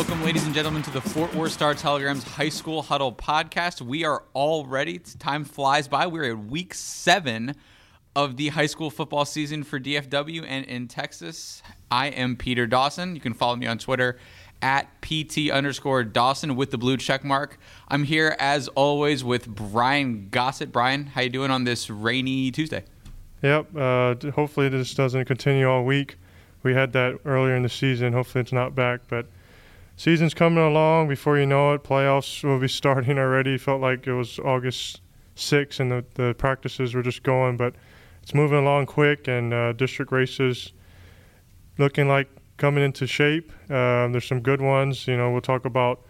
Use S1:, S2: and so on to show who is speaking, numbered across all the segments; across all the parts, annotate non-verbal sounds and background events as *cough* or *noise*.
S1: Welcome, ladies and gentlemen, to the Fort Worth Star Telegram's High School Huddle podcast. We are all ready. Time flies by. We're at week seven of the high school football season for DFW and in Texas. I am Peter Dawson. You can follow me on Twitter at PT underscore Dawson with the blue check mark. I'm here as always with Brian Gossett. Brian, how you doing on this rainy Tuesday?
S2: Yep. Uh, hopefully this doesn't continue all week. We had that earlier in the season. Hopefully it's not back, but season's coming along. Before you know it, playoffs will be *laughs* starting already. Felt like it was August 6th and the, the practices were just going, but it's moving along quick and uh, district races looking like coming into shape. Um, there's some good ones. You know, we'll talk about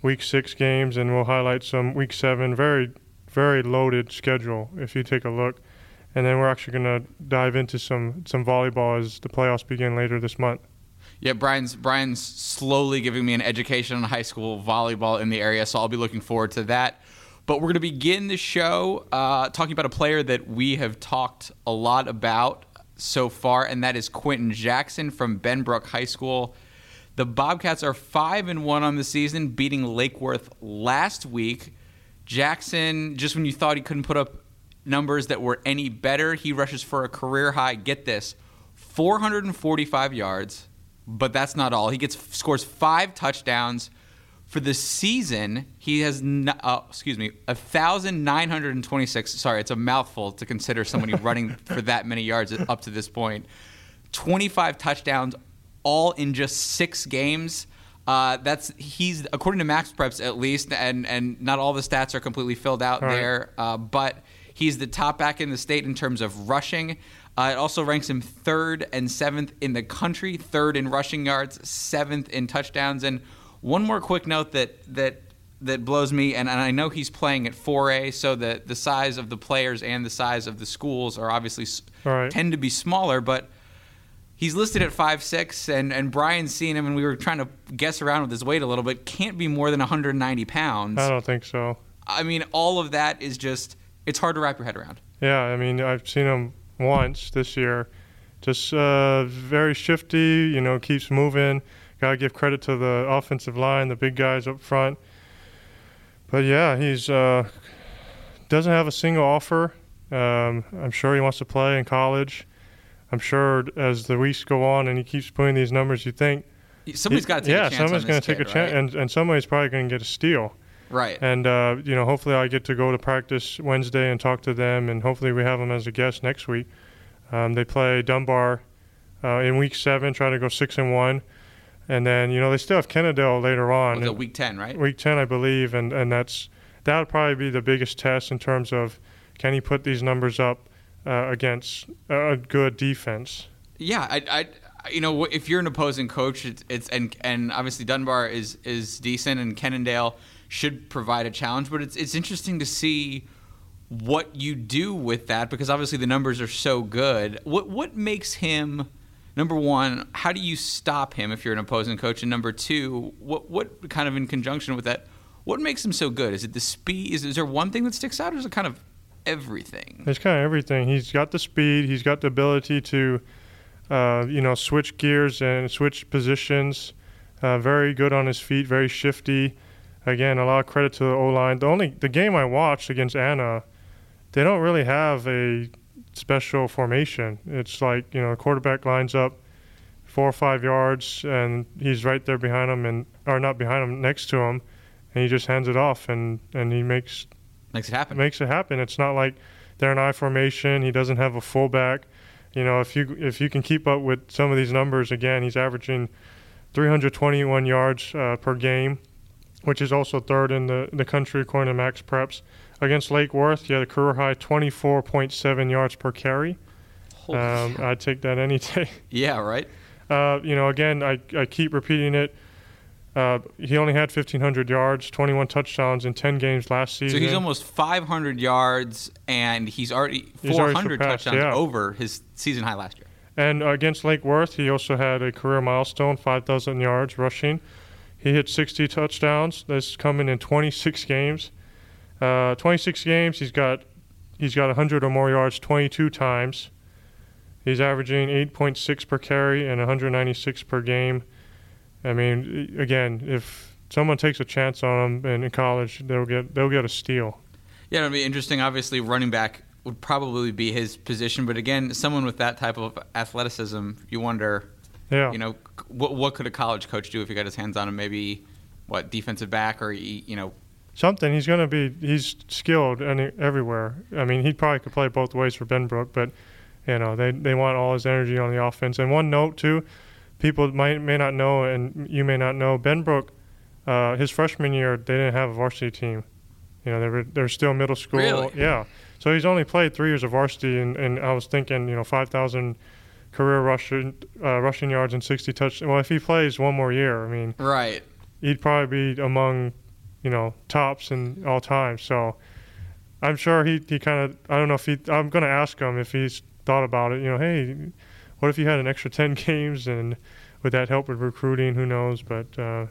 S2: week six games and we'll highlight some week seven. Very, very loaded schedule if you take a look. And then we're actually going to dive into some some volleyball as the playoffs begin later this month.
S1: Yeah, Brian's Brian's slowly giving me an education on high school volleyball in the area, so I'll be looking forward to that. But we're going to begin the show uh, talking about a player that we have talked a lot about so far, and that is Quentin Jackson from Benbrook High School. The Bobcats are five and one on the season, beating Lake Worth last week. Jackson, just when you thought he couldn't put up numbers that were any better, he rushes for a career high. Get this, 445 yards, but that's not all. He gets scores five touchdowns for the season, he has, uh, excuse me, 1,926. Sorry, it's a mouthful to consider somebody *laughs* running for that many yards up to this point. 25 touchdowns, all in just six games. Uh, that's he's according to Max Preps at least, and and not all the stats are completely filled out right. there, uh, but he's the top back in the state in terms of rushing. Uh, it also ranks him third and seventh in the country, third in rushing yards, seventh in touchdowns, and one more quick note that that that blows me, and, and I know he's playing at 4A, so the the size of the players and the size of the schools are obviously right. tend to be smaller, but. He's listed at five six, and, and Brian's seen him, and we were trying to guess around with his weight a little bit. Can't be more than 190 pounds.
S2: I don't think so.
S1: I mean, all of that is just, it's hard to wrap your head around.
S2: Yeah, I mean, I've seen him once this year. Just uh, very shifty, you know, keeps moving. Got to give credit to the offensive line, the big guys up front. But yeah, he's uh, doesn't have a single offer. Um, I'm sure he wants to play in college. I'm sure as the weeks go on and he keeps putting these numbers, you think
S1: somebody's got to take
S2: yeah,
S1: a chance.
S2: Yeah, somebody's
S1: going
S2: to take
S1: kid,
S2: a chance,
S1: right?
S2: and, and somebody's probably going to get a steal.
S1: Right.
S2: And uh, you know, hopefully, I get to go to practice Wednesday and talk to them, and hopefully, we have them as a guest next week. Um, they play Dunbar uh, in week seven, trying to go six and one. And then you know they still have Kennedale later on.
S1: Week ten, right?
S2: Week ten, I believe, and and that's that would probably be the biggest test in terms of can he put these numbers up uh, against a good defense.
S1: Yeah, I, I, you know, if you're an opposing coach, it's, it's and and obviously Dunbar is is decent, and Kennedale should provide a challenge. But it's it's interesting to see what you do with that because obviously the numbers are so good. What what makes him number one, how do you stop him if you're an opposing coach? And number two, what what kind of in conjunction with that, what makes him so good? Is it the speed? Is, is there one thing that sticks out, or is it kind of everything?
S2: It's kind of everything. He's got the speed. He's got the ability to, uh, you know, switch gears and switch positions. Uh, very good on his feet. Very shifty. Again, a lot of credit to the O line. The only the game I watched against Anna, they don't really have a special formation. It's like you know, the quarterback lines up four or five yards, and he's right there behind him, and or not behind him, next to him, and he just hands it off, and and he makes
S1: makes it happen.
S2: Makes it happen. It's not like they're an I formation. He doesn't have a fullback. You know, if you if you can keep up with some of these numbers, again, he's averaging 321 yards uh, per game, which is also third in the the country according to Max Preps. Against Lake Worth, he had a career high 24.7 yards per carry. Um, I'd take that any *laughs* day.
S1: Yeah, right.
S2: Uh, you know, again, I, I keep repeating it. Uh, he only had 1,500 yards, 21 touchdowns in 10 games last season.
S1: So he's almost 500 yards, and he's already 400 he's already touchdowns yeah. over his season high last year.
S2: And against Lake Worth, he also had a career milestone, 5,000 yards rushing. He hit 60 touchdowns. That's coming in 26 games. Uh, 26 games. He's got he's got 100 or more yards 22 times. He's averaging 8.6 per carry and 196 per game. I mean, again, if someone takes a chance on him in college, they'll get they'll get a steal.
S1: Yeah, it'll be interesting. Obviously, running back would probably be his position, but again, someone with that type of athleticism, you wonder,
S2: yeah.
S1: you know, what what could a college coach do if he got his hands on him? Maybe what defensive back or you know
S2: something. He's going to be he's skilled any, everywhere. I mean, he probably could play both ways for Benbrook, but you know they they want all his energy on the offense. And one note too, people might may not know, and you may not know, Benbrook, uh, his freshman year they didn't have a varsity team. You know they were they're still middle school.
S1: Really?
S2: Yeah. So he's only played three years of varsity, and, and I was thinking, you know, five thousand career rushing uh, rushing yards and sixty touchdowns. Well, if he plays one more year, I mean,
S1: right,
S2: he'd probably be among you know, tops in all time. So I'm sure he, he kind of, I don't know if he, I'm going to ask him if he's thought about it. You know, hey, what if you had an extra 10 *laughs* games and would that help with recruiting? Who knows? But uh,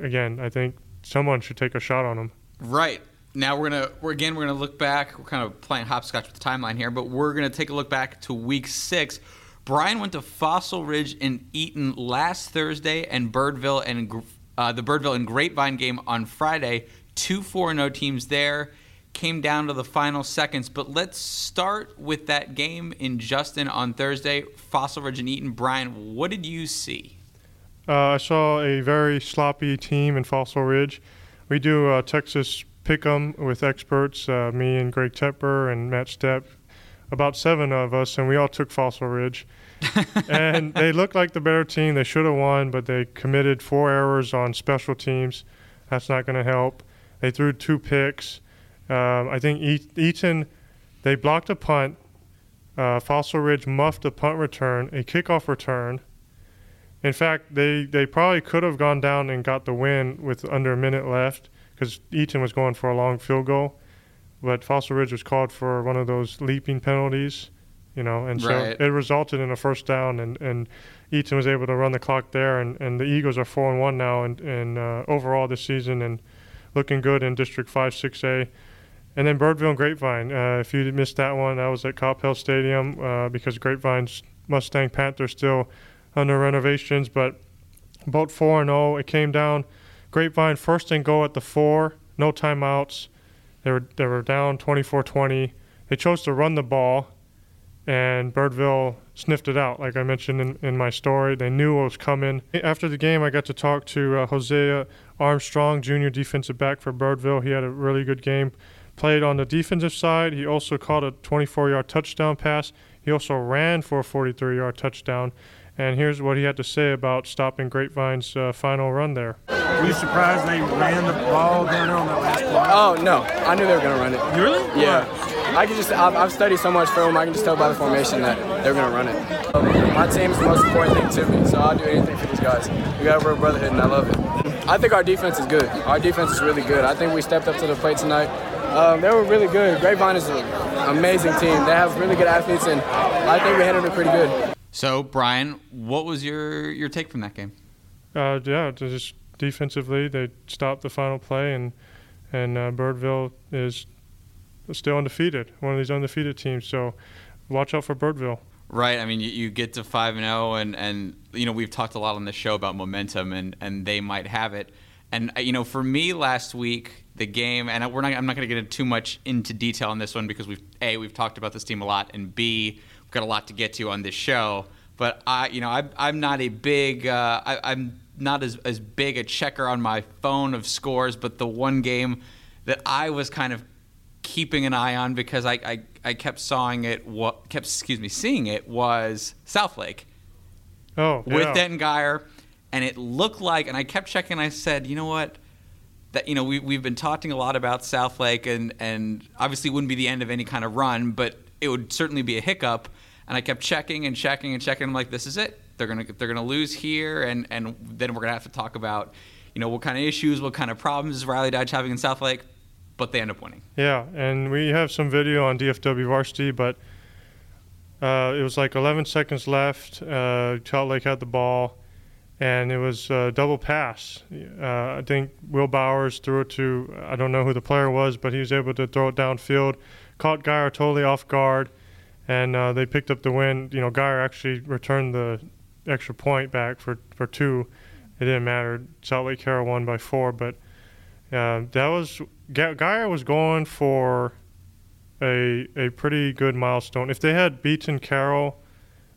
S2: again, I think someone should take a shot on him.
S1: Right. Now we're gonna we're again we're gonna look back. We're kind of playing hopscotch with the timeline here, but we're gonna take a look back to week six. Brian went to Fossil Ridge and Eaton last Thursday, and Birdville and uh, the Birdville and Grapevine game on Friday. Two 4 0 teams there. Came down to the final seconds. But let's start with that game in Justin on Thursday. Fossil Ridge and Eaton. Brian, what did you see?
S2: Uh, I saw a very sloppy team in Fossil Ridge. We do uh, Texas Pick'em with experts, uh, me and Greg Tepper and Matt Stepp, about seven of us, and we all took Fossil Ridge. *laughs* and they looked like the better team. They should have won, but they committed four errors on special teams. That's not going to help. They threw two picks. Um, I think Eaton, they blocked a punt. Uh, Fossil Ridge muffed a punt return, a kickoff return. In fact, they, they probably could have gone down and got the win with under a minute left because Eaton was going for a long field goal. But Fossil Ridge was called for one of those leaping penalties you know, and so
S1: right.
S2: it resulted in a first down, and and Eaton was able to run the clock there, and, and the Eagles are four and one now, and and uh, overall this season, and looking good in District Five Six A. And then Birdville and Grapevine. Uh, if you missed that one, that was at Coppell Stadium uh, because Grapevine's Mustang Panther still under renovations, but both four and zero. Oh, it came down. Grapevine first and goal at the four, no timeouts. They were they were down 24-20. They chose to run the ball and Birdville sniffed it out. Like I mentioned in, in my story, they knew what was coming. After the game, I got to talk to uh, Hosea Armstrong, junior defensive back for Birdville. He had a really good game. Played on the defensive side. He also caught a 24 yard touchdown pass. He also ran for a 43 yard touchdown. And here's what he had to say about stopping Grapevine's uh, final run there.
S3: Were you surprised they ran the ball down on that last play?
S4: Oh, no. I knew they were going to run it.
S3: You really?
S4: Yeah. I can just, I've, I've, studied so much film, I can just tell by the formation that they're going to run it. My team is the most important thing to me, so I'll do anything for these guys. We got a real brotherhood, and I love it. I think our defense is good. Our defense is really good. I think we stepped up to the plate tonight. Um, they were really good. Grapevine is an amazing team. They have really good athletes, and I think we handled it pretty good.
S1: So, Brian, what was your, your take from that game?
S2: Uh, yeah, just defensively, they stopped the final play, and and uh, Birdville is still undefeated, one of these undefeated teams. So, watch out for Birdville.
S1: Right. I mean, you, you get to five and zero, oh and and you know we've talked a lot on the show about momentum, and and they might have it. And uh, you know, for me last week, the game, and we're not. I'm not going to get too much into detail on this one because we've a we've talked about this team a lot, and b got a lot to get to on this show. But I, you know, I, I'm not a big. Uh, I, I'm not as as big a checker on my phone of scores, but the one game that I was kind of keeping an eye on because I, I, I kept sawing it what kept excuse me seeing it was Southlake.
S2: Oh,
S1: with
S2: yeah.
S1: Denton Guyer, and it looked like, and I kept checking. I said, you know what, that you know we we've been talking a lot about Southlake, and and obviously it wouldn't be the end of any kind of run, but it would certainly be a hiccup. And I kept checking and checking and checking. I'm like, this is it. They're gonna they're gonna lose here, and and then we're gonna have to talk about, you know, what kind of issues, what kind of problems is Riley Dodge having in Southlake but they end up winning.
S2: Yeah, and we have some video on DFW Varsity, but uh, it was like 11 seconds left. Uh, Southlake had the ball, and it was a double pass. Uh, I think Will Bowers threw it to, I don't know who the player was, but he was able to throw it downfield. Caught Guyer totally off guard, and uh, they picked up the win. You know, Guyer actually returned the extra point back for, for two it didn't matter. Southlake Carroll won by four, but uh, that was Guyer was going for a a pretty good milestone. If they had beaten Carroll,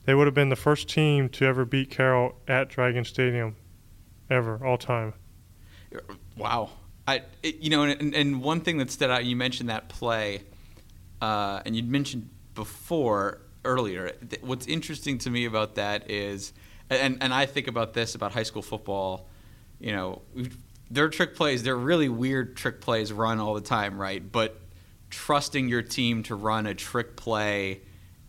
S2: they would have been the first team to ever beat Carroll at Dragon Stadium, ever all time.
S1: Wow. I, it, you know, and, and, one thing that stood out, you mentioned that play, uh, and you'd mentioned before earlier. What's interesting to me about that is, and and I think about this about high school football. You know, their trick plays, they're really weird trick plays run all the time, right? But trusting your team to run a trick play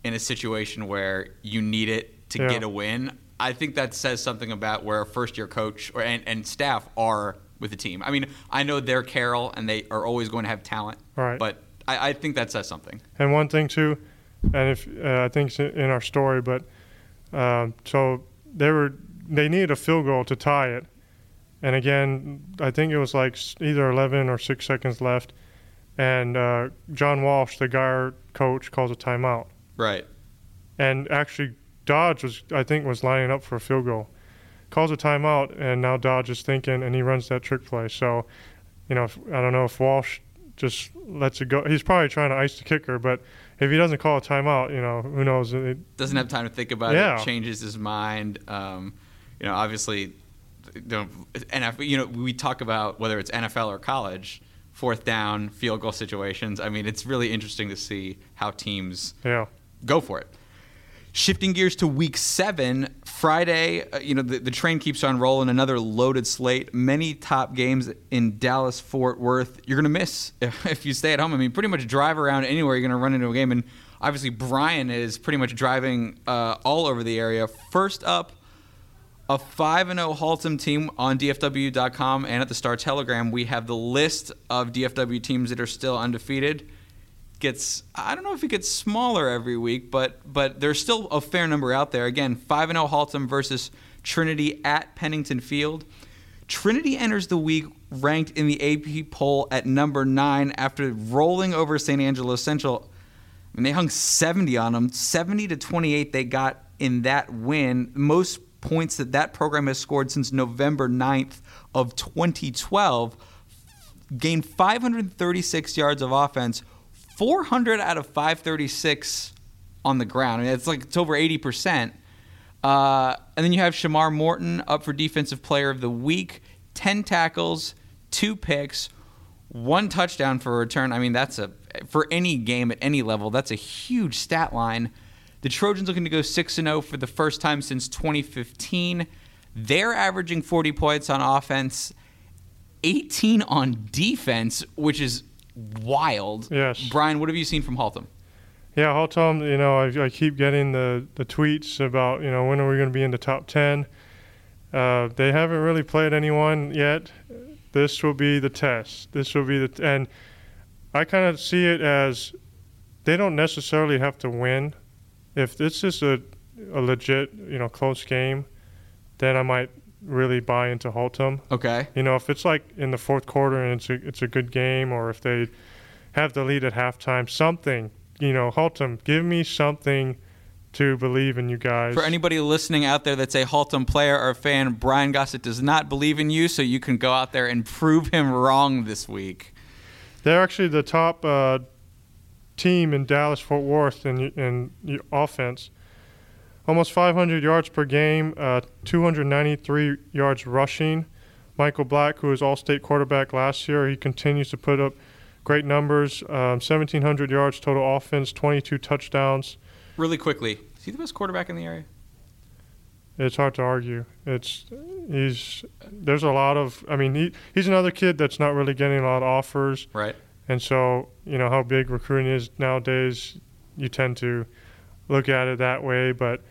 S1: in a situation where you need it to yeah. get a win, I think that says something about where a first year coach or and, and staff are with the team. I mean, I know they're Carroll and they are always going to have talent,
S2: right.
S1: but I, I think that says something.
S2: And one thing too, and if uh, I think it's in our story, but um, so they were they needed a field goal to tie it, and again, I think it was like either 11 or six seconds left, and uh, John Walsh, the Guyer coach, calls a timeout.
S1: Right.
S2: And actually, Dodge was I think was lining up for a field goal, calls a timeout, and now Dodge is thinking, and he runs that trick play. So, you know, if, I don't know if Walsh just lets it go. He's probably trying to ice the kicker, but if he doesn't call a timeout, you know, who knows? It
S1: doesn't have time to think about
S2: yeah.
S1: it. Changes his mind. Um, you know, obviously, NFL. You know, we talk about whether it's NFL or college, fourth down, field goal situations. I mean, it's really interesting to see how teams
S2: yeah.
S1: go for it. Shifting gears to week seven, Friday, uh, you know, the, the train keeps on rolling. Another loaded slate. Many top games in Dallas, Fort Worth. You're going to miss *laughs* if, you stay at home. I mean, pretty much drive around anywhere, you're going to run into a game. And obviously, Brian is pretty much driving uh, all over the area. First up, a 5 0 Haltom team on DFW.com and at the Star Telegram. We have the list of DFW teams that are still undefeated gets I don't know if it gets smaller every week, but but there's still a fair number out there. Again, 5 and 0 Haltom versus Trinity at Pennington Field. Trinity enters the week ranked in the AP poll at number 9 after rolling over San Angelo Central. I mean, they hung 70 on them. 70 to 28 they got in that win. Most points that that program has scored since November 9th of 2012. Gained 536 yards of offense 400 out of 536 on the ground. I mean, it's like it's over 80%. Uh, and then you have Shamar Morton up for Defensive Player of the Week, 10 tackles, two picks, one touchdown for a return. I mean, that's a for any game at any level, that's a huge stat line. The Trojans looking to go 6 0 for the first time since 2015. They're averaging 40 points on offense, 18 on defense, which is wild.
S2: Yes.
S1: Brian, what have you seen from Haltom?
S2: Yeah, Haltom, you know, I, I, keep getting the, the tweets about, you know, when are we going to be in the top 10? Uh, they haven't really played anyone yet. This will be the test. This will be the, t- and I kind of see it as they don't necessarily have to win. If this is a, a legit, you know, close game, then I might really buy into Haltom.
S1: Okay.
S2: You know, if it's like in the fourth quarter and it's a, it's a good game, or if they have the lead at halftime, something. You know, Haltom, give me something to believe in you guys.
S1: For anybody listening out there that's a Haltom player or fan, Brian Gossett does not believe in you, so you can go out there and prove him wrong this week.
S2: They're actually the top uh, team in Dallas Fort Worth in in offense almost 500 yards per game, uh, 293 yards rushing. Michael Black, who was All-State quarterback last year, he continues to put up great numbers. Um, 1,700 yards total offense, 22 touchdowns.
S1: Really quickly, is he the best quarterback in the area?
S2: It's hard to argue. It's he's there's a lot of I mean he he's another kid that's not really getting a lot of offers.
S1: Right.
S2: And so you know how big recruiting is nowadays. You tend to look at it that way, but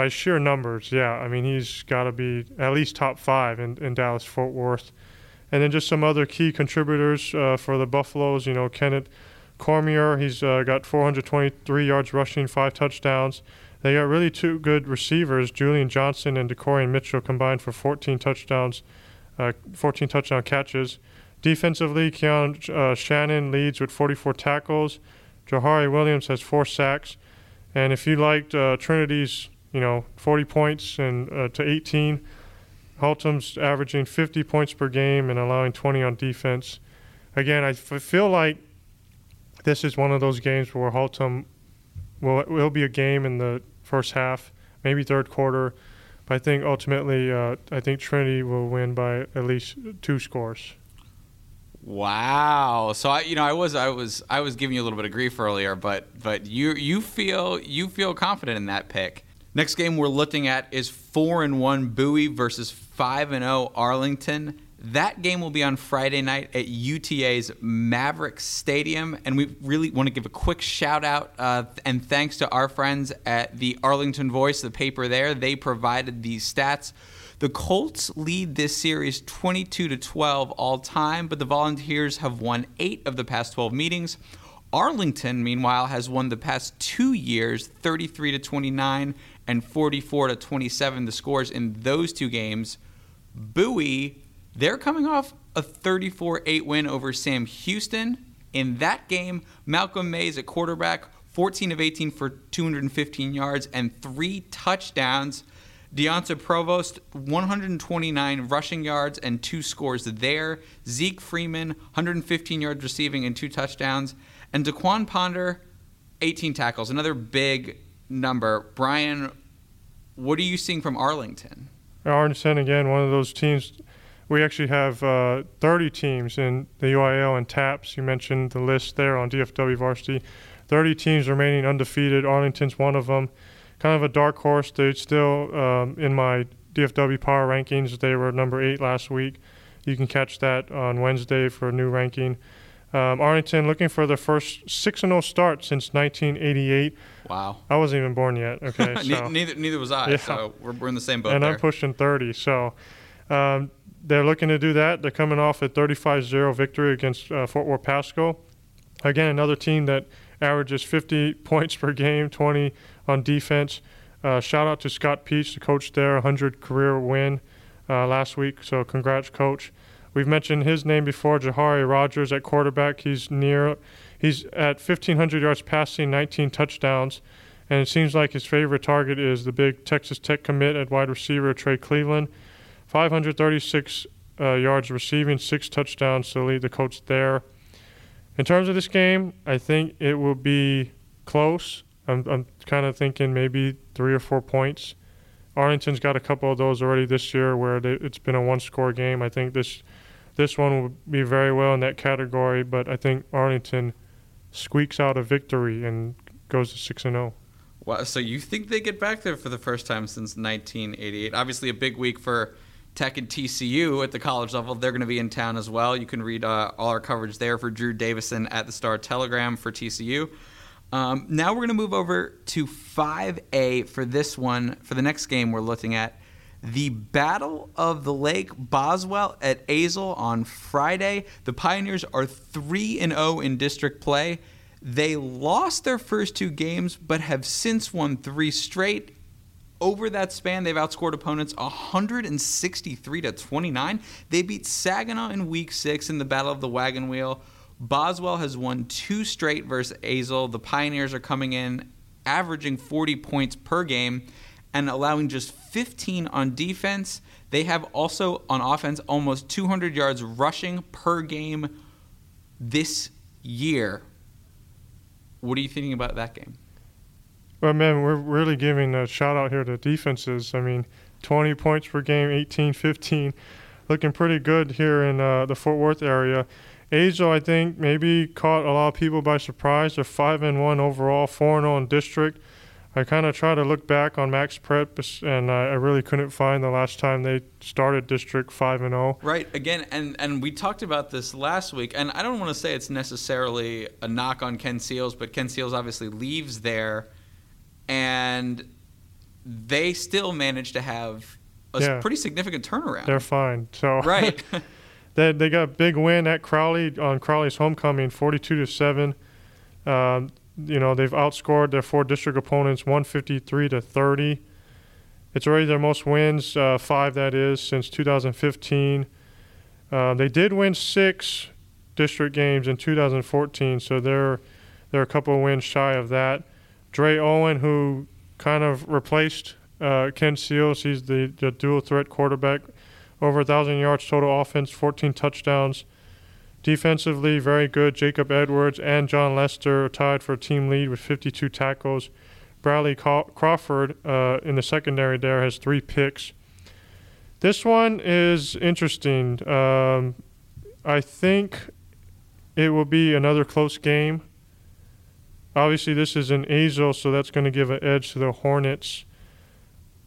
S2: by sheer numbers, yeah. I mean, he's got to be at least top five in, in Dallas Fort Worth. And then just some other key contributors uh, for the Buffaloes. You know, Kenneth Cormier, he's uh, got 423 yards rushing, five touchdowns. They got really two good receivers, Julian Johnson and DeCorian Mitchell, combined for 14 touchdowns, uh, 14 touchdown catches. Defensively, Keon uh, Shannon leads with 44 tackles. Johari Williams has four sacks. And if you liked uh, Trinity's you know, 40 points and uh, to 18. Haltom's averaging 50 points per game and allowing 20 on defense. Again, I f- feel like this is one of those games where Haltom will will be a game in the first half, maybe third quarter. But I think ultimately, uh, I think Trinity will win by at least two scores.
S1: Wow. So I, you know, I was, I was, I was giving you a little bit of grief earlier, but, but you, you feel, you feel confident in that pick. Next game we're looking at is four and one Bowie versus five and zero Arlington. That game will be on Friday night at UTA's Maverick Stadium, and we really want to give a quick shout out uh, and thanks to our friends at the Arlington Voice, the paper there. They provided these stats. The Colts lead this series 22 to 12 all time, but the Volunteers have won eight of the past 12 meetings. Arlington, meanwhile, has won the past two years 33 to 29 and 44 to 27, the scores in those two games. Bowie, they're coming off a 34 8 win over Sam Houston. In that game, Malcolm Mays at quarterback, 14 of 18 for 215 yards and three touchdowns. Deonta Provost, 129 rushing yards and two scores there. Zeke Freeman, 115 yards receiving and two touchdowns. And Daquan Ponder, 18 tackles, another big number. Brian, what are you seeing from Arlington?
S2: Arlington, again, one of those teams. We actually have uh, 30 teams in the UIL and TAPPS. You mentioned the list there on DFW Varsity. 30 teams remaining undefeated. Arlington's one of them kind of a dark horse. They're still um, in my DFW power rankings. They were number eight last week. You can catch that on Wednesday for a new ranking. Um, Arlington looking for their first 6 0 start since 1988.
S1: Wow.
S2: I wasn't even born yet. *laughs* Okay. So.
S1: neither, neither was I. Yeah. So we're, we're in the same boat.
S2: And
S1: there.
S2: I'm pushing 30. So um, they're looking to do that. They're coming off a 35 0 victory against uh, Fort Worth Paschal. Again, another team that averages 50 *laughs* points per game, 20 on defense. Uh, shout out to Scott Peach, the coach there, 100 career win uh, last week. So congrats, coach. We've mentioned his name before, Jahari Rogers at quarterback. He's near, he's at 1,500 yards passing, 19 touchdowns, and it seems like his favorite target is the big Texas Tech commit at wide receiver Trey Cleveland. 536 uh, yards receiving, six touchdowns to lead the coach there. In terms of this game, I think it will be close. I'm, I'm kind of thinking maybe three or four points. Arlington's got a couple of those already this year where they, it's been a one-score game. I think this this one will be very well in that category, but I think Arlington squeaks out a victory and goes to six and zero.
S1: Oh. Wow! So you think they get back there for the first time since 1988? Obviously, a big week for Tech and TCU at the college level. They're going to be in town as well. You can read uh, all our coverage there for Drew Davison at the Star Telegram for TCU. Um, now we're going to move over to 5A for this one. For the next game, we're looking at the Battle of the Lake Boswell at Azle on Friday. The Pioneers are 3 and 0 in district play. They lost their first two games, but have since won three straight. Over that span, they've outscored opponents 163 to 29. They beat Saginaw in Week Six in the Battle of the Wagon Wheel. Boswell has won two straight versus Azle. The Pioneers are coming in averaging 40 points per game and allowing just 15 on defense. They have also on offense almost 200 yards rushing per game this year. What are you thinking about that game?
S2: Well, man, we're really giving a shout out here to defenses. I mean, 20 points per game, 18, 15, looking pretty good here in uh, the Fort Worth area. Azle, I think, maybe caught a lot of people by surprise. They're five and one overall, four and zero in district. I kind of try to look back on Max Prep, and I really couldn't find the last time they started District Five and Zero.
S1: Right. Again, and and we talked about this last week, and I don't want to say it's necessarily a knock on Ken Seals, but Ken Seals obviously leaves there and they still managed to have a yeah. pretty significant turnaround.
S2: They're fine. So
S1: right. *laughs* *laughs*
S2: they they got a big win at Crowley on Crowley's homecoming, forty-two to seven. Um, you know they've outscored their four district opponents, one fifty-three to thirty. It's already their most wins, uh, five that is, since 2015. Uh, they did win six district games in 2014, so they're they're a couple of wins shy of that. Dre Owen, who kind of replaced uh, Ken Seals. He's the, the, dual threat quarterback. over 1,000 yards total offense, 14 touchdowns. Defensively, very good. Jacob Edwards and John Lester tied for team lead with 52 tackles. Bradley Crawford uh, in the secondary there has three picks. This one is interesting. Um, I think it will be another close game. Obviously, this is an Azle, so that's going to give an edge to the Hornets.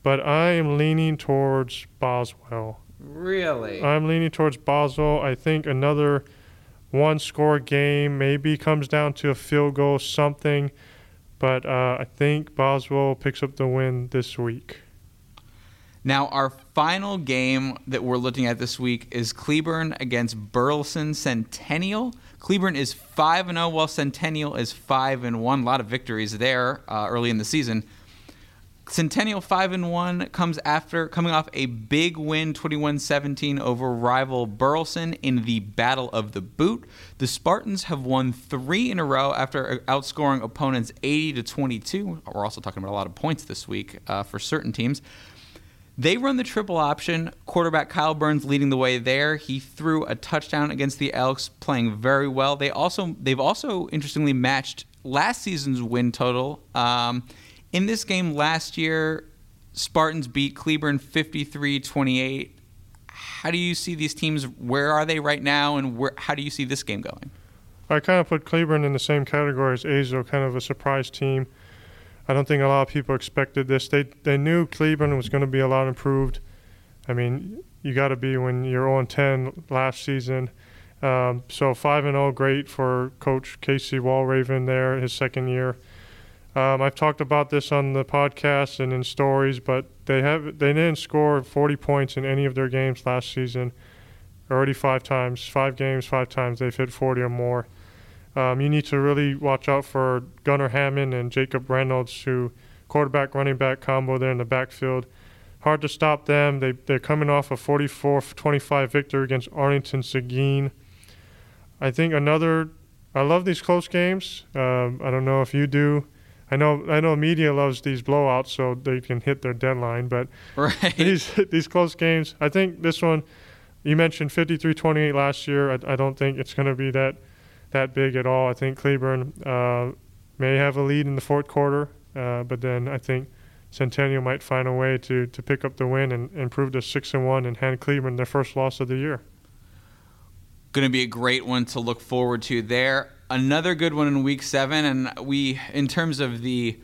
S2: But I am leaning towards Boswell.
S1: Really?
S2: I'm leaning towards Boswell. I think another one score game maybe comes down to a field goal, something. But uh, I think Boswell picks up the win this week.
S1: Now, our final game that we're looking at this week is Cleburne against Burleson Centennial. Cleburne is 5 0, while Centennial is 5 and 1. A lot of victories there uh, early in the season. Centennial 5 and 1 comes after coming off a big win 21-17 over rival Burleson in the Battle of the Boot. The Spartans have won 3 in a row after outscoring opponents 80 to 22. We're also talking about a lot of points this week uh, for certain teams. They run the triple option. Quarterback Kyle Burns leading the way there. He threw a touchdown against the Elks, playing very well. They also they've also interestingly matched last season's win total. Um, in this game last year, Spartans beat Cleburne 53-28. How do you see these teams? Where are they right now, and where, how do you see this game going?
S2: I kind of put Cleburne in the same category as Azle, kind of a surprise team. I don't think a lot of people expected this. They they knew Cleburne was going to be a lot improved. I mean, you got to be when you're 0 10 last season. Um, so 5 and 0, great for Coach Casey Walraven there, his second year. Um, I've talked about this on the podcast and in stories, but they have they didn't score 40 points in any of their games last season. Already five times, five games, five times they've hit 40 or more. Um, you need to really watch out for Gunnar Hammond and Jacob Reynolds, who quarterback running back combo there in the backfield. Hard to stop them. They they're coming off a 44-25 victory against Arlington Seguin. I think another. I love these close games. Um, I don't know if you do. I know I know media loves these blowouts so they can hit their deadline, but
S1: right. *laughs*
S2: these these close games. I think this one. You mentioned 53-28 last year. I, I don't think it's going to be that that big at all. I think Cleburne uh, may have a lead in the fourth quarter, uh, but then I think Centennial might find a way to, to pick up the win and improve to six and one and hand Cleburne their first loss of the year.
S1: Going to be a great one to look forward to there. Another good one in week seven, and we, in terms of the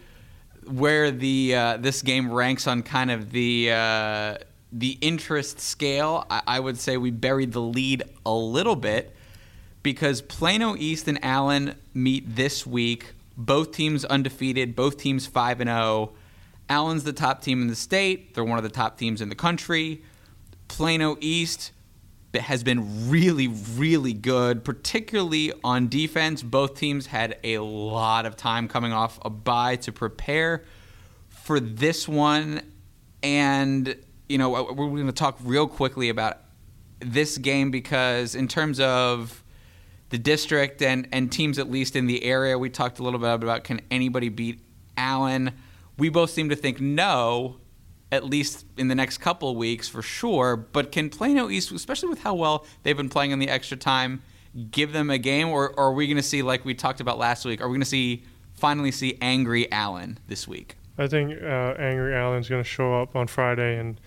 S1: where the uh, this game ranks on kind of the uh, the interest scale, I, I would say we buried the lead a little bit because Plano East and Allen meet this week. Both teams undefeated, both teams 5 and 0. Allen's the top team in the state. They're one of the top teams in the country. Plano East has been really, really good, particularly on defense. Both teams had a lot of time coming off a bye to prepare for this one. And, you know, we're going to talk real quickly about this game because, in terms of the district and, and teams at least in the area. We talked a little bit about can anybody beat Allen. We both seem to think no, at least in the next couple weeks for sure. But can Plano East, especially with how well they've been playing in the extra time, give them a game, or, or are we going to see like we talked about last week? Are we going to see finally see angry Allen this week?
S2: I think uh, angry Allen's going to show up on Friday, and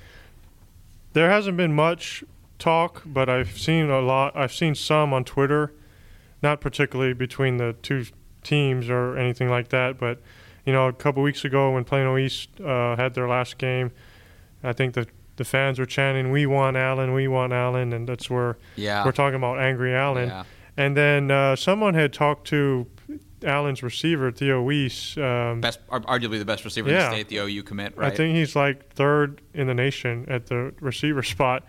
S2: there hasn't been much talk, but I've seen a lot. I've seen some on Twitter not particularly between the two teams or anything like that, but you know, a couple weeks ago when Plano East uh, had their last game, I think the the fans were chanting, "We want Allen, we want Allen," and that's where
S1: yeah.
S2: we're talking about angry Allen.
S1: Yeah.
S2: And then uh, someone had talked to Allen's receiver, Theo Wease. Um,
S1: best, arguably the best receiver yeah. in the state, the OU commit, right?
S2: I think he's like third in the nation at the receiver *laughs* spot.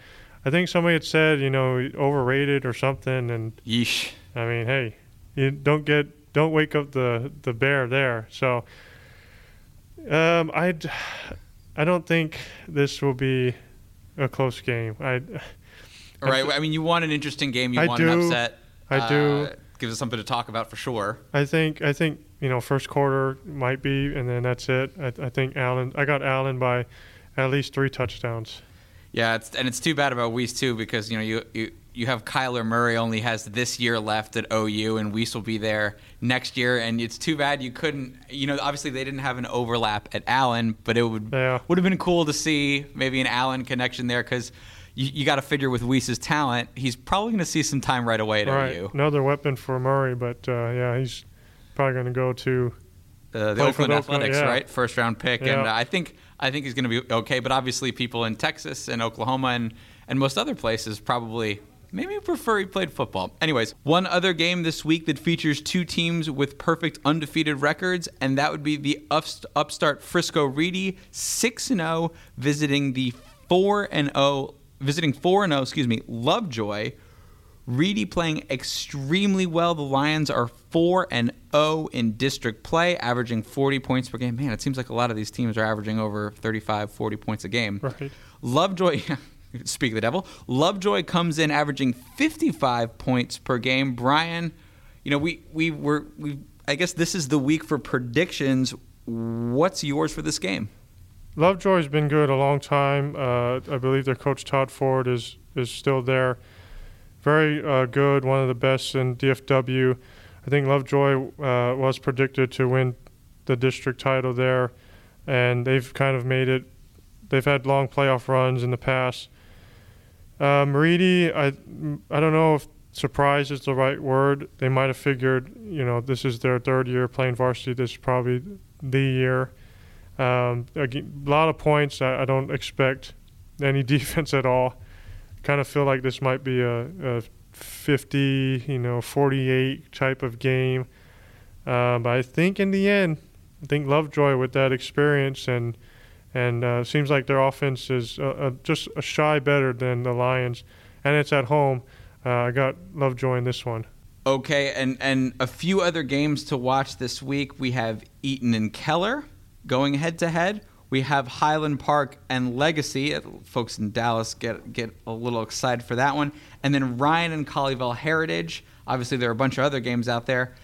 S2: I think somebody had said, you know, overrated or something, and
S1: yeesh.
S2: I mean, hey, you don't get don't wake up the the bear there. So, um, I I don't think this will be a close game. I.
S1: All right. I mean, you want an interesting game. You I want do, an upset.
S2: I do.
S1: Uh, gives us something to talk about for sure.
S2: I think. I think you know, first quarter might be, and then that's it. I, I think Allen. I got Allen by at least three touchdowns.
S1: Yeah, it's, and it's too bad about Wease too because you know you, you you have Kyler Murray only has this year left at OU, and Wease will be there next year. And it's too bad you couldn't. You know, obviously they didn't have an overlap at Allen, but it would
S2: Yeah.
S1: would have been cool to see maybe an Allen connection there because you, you got to figure with Wease's talent, he's probably going to see some time right away at
S2: right,
S1: OU.
S2: another weapon for Murray, but uh, yeah, he's probably going to go to.
S1: Uh, the Oakland Athletics,
S2: yeah.
S1: right? First round pick, and uh, I think I think he's going to be okay. But obviously, people in Texas and Oklahoma and and most other places probably maybe prefer he played football. Anyways, one other game this week that features two teams with perfect undefeated records, and that would be the upstart Frisco Reedy six and zero visiting the four and zero visiting four and zero. Excuse me, Lovejoy. Reedy playing extremely well. The Lions are 4 and 0 in district play, averaging 40 points per game. Man, it seems like a lot of these teams are averaging over 35, 40 points a game.
S2: Right.
S1: Lovejoy, *laughs* speak of the devil, Lovejoy comes in averaging 55 points per game. Brian, you know, we we were we I guess this is the week for predictions. What's yours for this game?
S2: Lovejoy's been good a long time. Uh, I believe their coach Todd Ford is is still there. Very uh, good, one of the best in DFW. I think Lovejoy uh, was predicted to win the district title there, and they've kind of made it. They've had long playoff runs in the past. Uh, I I don't know if surprise is the right word. They might have figured, you know, this is their third year playing varsity. This is probably the year. Um, a lot of points. I, I don't expect any *laughs* defense at all. Kind of feel like this might be a, a 50, you know, 48 type of game. Um, but I think in the end, I think Lovejoy with that experience and and uh, seems like their offense is uh, uh, just a shy better than the Lions, and it's at home. Uh, I got Lovejoy in this one.
S1: Okay, and and a few other games to watch this week. We have Eaton and Keller going head to head. We have Highland Park and Legacy. Folks in Dallas get get a little excited for that one. And then Ryan and Colleyville Heritage. Obviously, there are a bunch of other games out there.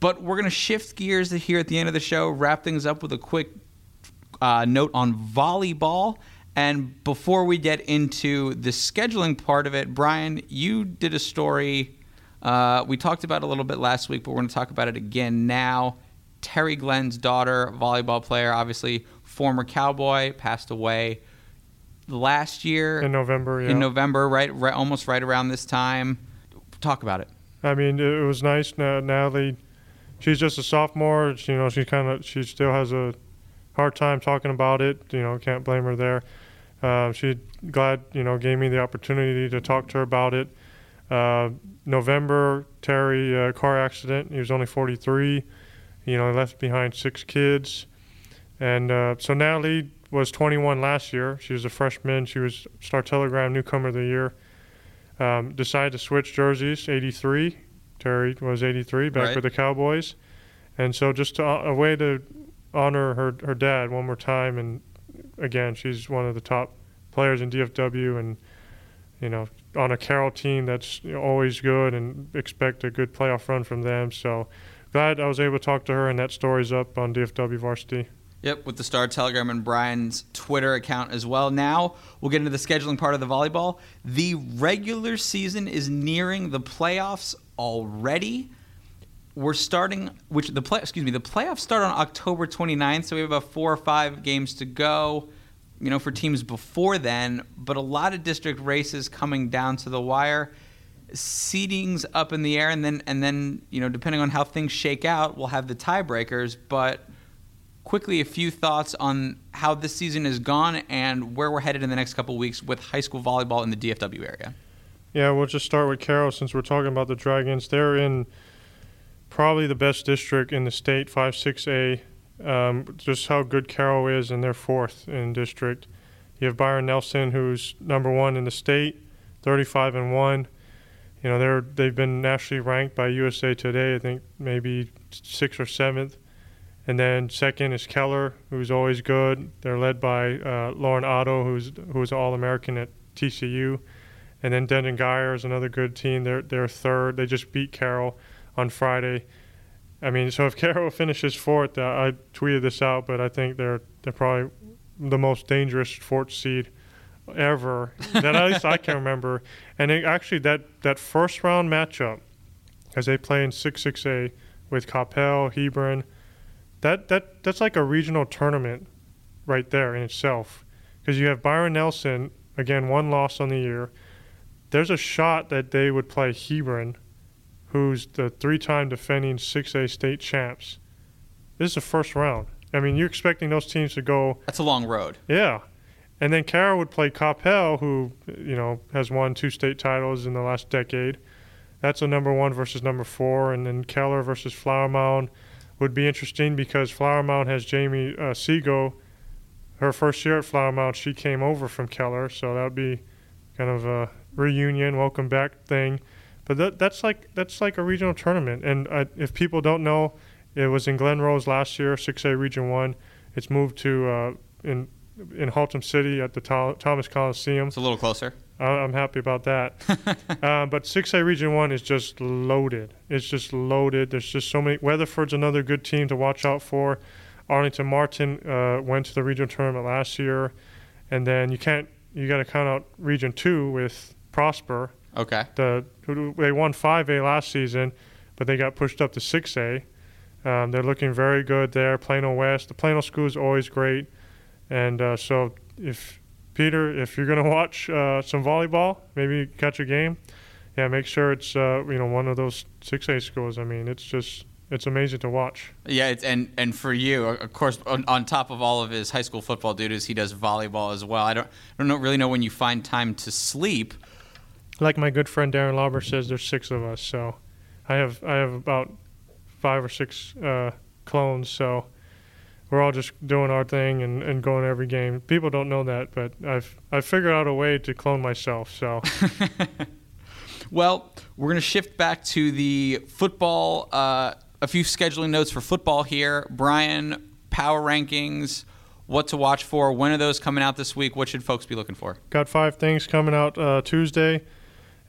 S1: But we're going to shift gears here at the end of the show, wrap things up with a quick uh, note on volleyball. And before we get into the scheduling part of it, Brian, you did a story uh, we talked about a little bit last week, but we're going to talk about it again now. Terry Glenn's daughter, volleyball player, obviously former Cowboy, passed away last year
S2: In November, yeah.
S1: in November, right, right, almost right around this time. Talk about it.
S2: I mean, it was nice. Now, Natalie, she's just a sophomore. You know, she kind of she still has a hard time talking about it. You know, can't blame her there. Uh, she glad you know gave me the opportunity to talk to her about it. Uh, November, Terry uh, car accident. He was only 43. You know, left behind six kids, and uh, so Natalie was 21 last year. She was a freshman. She was Star Telegram Newcomer of the Year. Um, decided to switch jerseys. 83. Terry was 83 back
S1: Right.
S2: with the Cowboys, and so just to, a way to honor her her dad one more time. And again, she's one of the top players in DFW, and you know on a Carroll team that's always good, and expect a good playoff run from them. So glad I was able to talk to her, and that story's up on DFW Varsity.
S1: Yep, with the Star Telegram and Brian's Twitter account as well. Now we'll get into the scheduling part of the volleyball. The regular season is nearing the playoffs already. We're starting, which the play, excuse me, the playoffs start on October 29th, so we have about four or five games to go. You know, for teams before then, but a lot of district races coming down to the wire. Seedings up in the air, and then and then you know, depending on how things shake out, we'll have the tiebreakers. But quickly a few thoughts on how this season has gone and where we're headed in the next couple weeks with high school volleyball in the DFW area.
S2: Yeah, we'll just start with Carroll since we're talking about the Dragons. They're in probably the best district in the state, 5 6A. Um, just how good Carroll is, and they're fourth in district. You have Byron Nelson, who's number one in the state, 35 and 1. You know, they're, they've been nationally ranked by USA Today, I think maybe sixth or seventh. And then second is Keller, who's always good. They're led by uh, Lauren Otto, who's who's All American at TCU. And then Denton Guyer is another good team. They're they're third. They just beat Carroll on Friday. I mean, so if Carroll finishes fourth, uh, I tweeted this out, but I think they're they're probably the most dangerous fourth seed ever that at least I can remember. And it, actually, that that first round matchup, as they play in six six A with Coppell, Hebron, that that that's like a regional tournament right there in itself, because you have Byron Nelson again, one loss on the year. There's a shot that they would play Hebron, who's the three-time defending 6A state champs. This is the first round. I mean, you're expecting those teams to go.
S1: That's a long road.
S2: Yeah, and then Carroll would play Coppell, who you know has won two state titles in the last decade. That's a number one versus number four, and then Keller versus Flower Mound would be interesting because Flower Mound has Jamie uh, Seago. Her first year at Flower Mound, she came over from Keller, so that would be kind of a reunion, welcome back thing. But that, that's like that's like a regional tournament, and I, if people don't know, it was in Glen Rose last year, 6A Region One. It's moved to uh, in in Haltom City at the Thomas Coliseum.
S1: It's a little closer.
S2: I'm happy about that. *laughs* uh, but 6A Region 1 is just loaded. It's just loaded. There's just so many. Weatherford's another good team to watch out for. Arlington Martin uh, went to the regional tournament last year. And then you can't, you got to count out Region 2 with Prosper.
S1: Okay.
S2: The, they won 5A last season, but they got pushed up to 6A. Um, they're looking very good there. Plano West. The Plano school is always great. And uh, so if Peter, if you're going *laughs* to watch uh, some volleyball, maybe catch a game, yeah, make sure it's uh, you know one of those six A schools. I mean, it's just it's amazing to watch.
S1: Yeah, it's, and and for you, of course, on, on, top of all of his high school football duties, he does volleyball as well. I don't I don't know, really know when you find time to sleep.
S2: Like my good friend Darren Lauber says, there's six of us, so I have I have about five or six uh, clones, so we're all just doing our thing and, and going every game. People don't know that, but I've I've figured out a way to clone myself. So. *laughs*
S1: well, we're gonna shift back to the football. Uh, a few scheduling notes for football here. Brian, power rankings. What to watch for? When are those coming out this week? What should folks be looking for?
S2: Got five things coming out uh, Tuesday,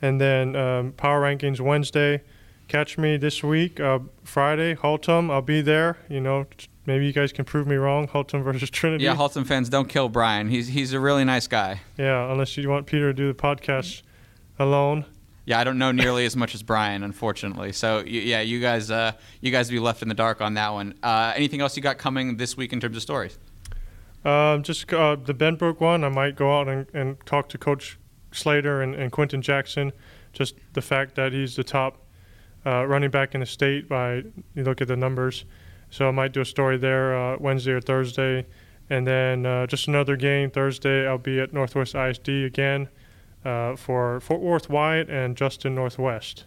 S2: and then um, power rankings Wednesday. Catch me this week, uh, Friday, Haltom. I'll be there. You know, maybe you guys can prove me wrong. Haltom *laughs* versus Trinity.
S1: Yeah, Haltom fans, don't kill Brian. He's he's a really nice guy.
S2: Yeah, unless you want Peter to do the podcast alone.
S1: Yeah, I don't know nearly as much as Brian, unfortunately. So yeah, you guys, uh, you guys be left in the dark on that one. Uh, anything else you got coming this week in terms of stories?
S2: Um, just uh, the Benbrook one. I might go out and, and talk to Coach Slater and, and Quentin Jackson. Just the fact that he's the top uh, running back in the state by you look at the numbers. So I might do a story there uh, Wednesday or Thursday. And then uh, just another game Thursday, I'll be at Northwest ISD again uh, for Fort Worth Wyatt and Justin Northwest.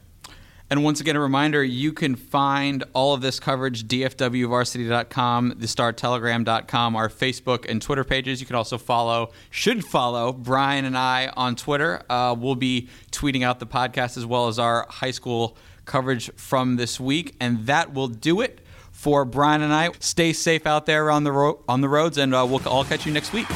S1: And once again, a reminder you can find all of this coverage, dfwvarsity.com, thestartelegram.com, our Facebook and Twitter pages. You can also follow, should follow, Brian and I on Twitter. Uh, we'll be tweeting out the podcast as well as our high school coverage from this week. And that will do it for Brian and I. Stay safe out there on the ro- on the roads, and uh, we'll all catch you next week.